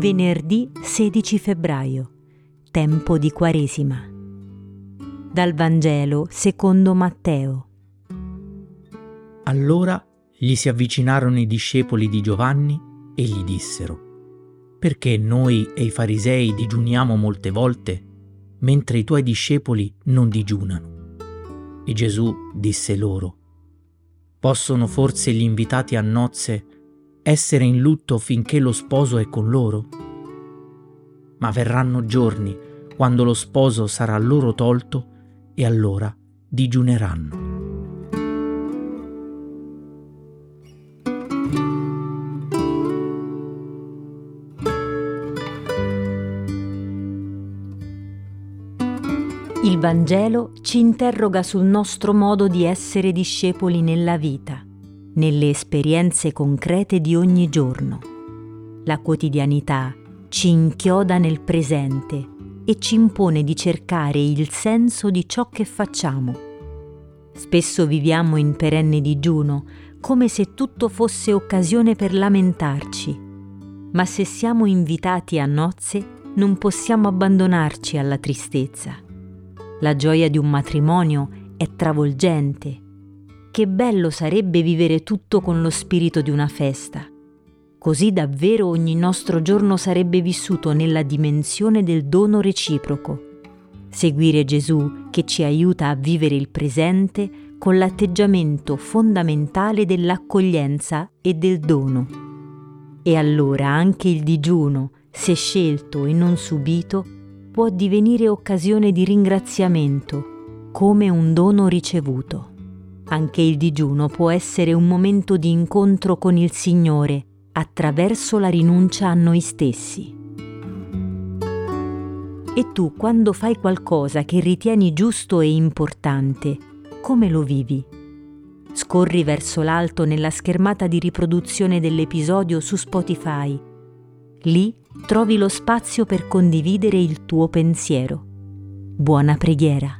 Venerdì 16 febbraio, tempo di Quaresima. Dal Vangelo secondo Matteo. Allora gli si avvicinarono i discepoli di Giovanni e gli dissero, perché noi e i farisei digiuniamo molte volte, mentre i tuoi discepoli non digiunano? E Gesù disse loro, possono forse gli invitati a nozze essere in lutto finché lo sposo è con loro? Ma verranno giorni quando lo sposo sarà loro tolto e allora digiuneranno. Il Vangelo ci interroga sul nostro modo di essere discepoli nella vita nelle esperienze concrete di ogni giorno. La quotidianità ci inchioda nel presente e ci impone di cercare il senso di ciò che facciamo. Spesso viviamo in perenne digiuno, come se tutto fosse occasione per lamentarci. Ma se siamo invitati a nozze, non possiamo abbandonarci alla tristezza. La gioia di un matrimonio è travolgente che bello sarebbe vivere tutto con lo spirito di una festa. Così davvero ogni nostro giorno sarebbe vissuto nella dimensione del dono reciproco. Seguire Gesù che ci aiuta a vivere il presente con l'atteggiamento fondamentale dell'accoglienza e del dono. E allora anche il digiuno, se scelto e non subito, può divenire occasione di ringraziamento, come un dono ricevuto. Anche il digiuno può essere un momento di incontro con il Signore attraverso la rinuncia a noi stessi. E tu, quando fai qualcosa che ritieni giusto e importante, come lo vivi? Scorri verso l'alto nella schermata di riproduzione dell'episodio su Spotify. Lì trovi lo spazio per condividere il tuo pensiero. Buona preghiera.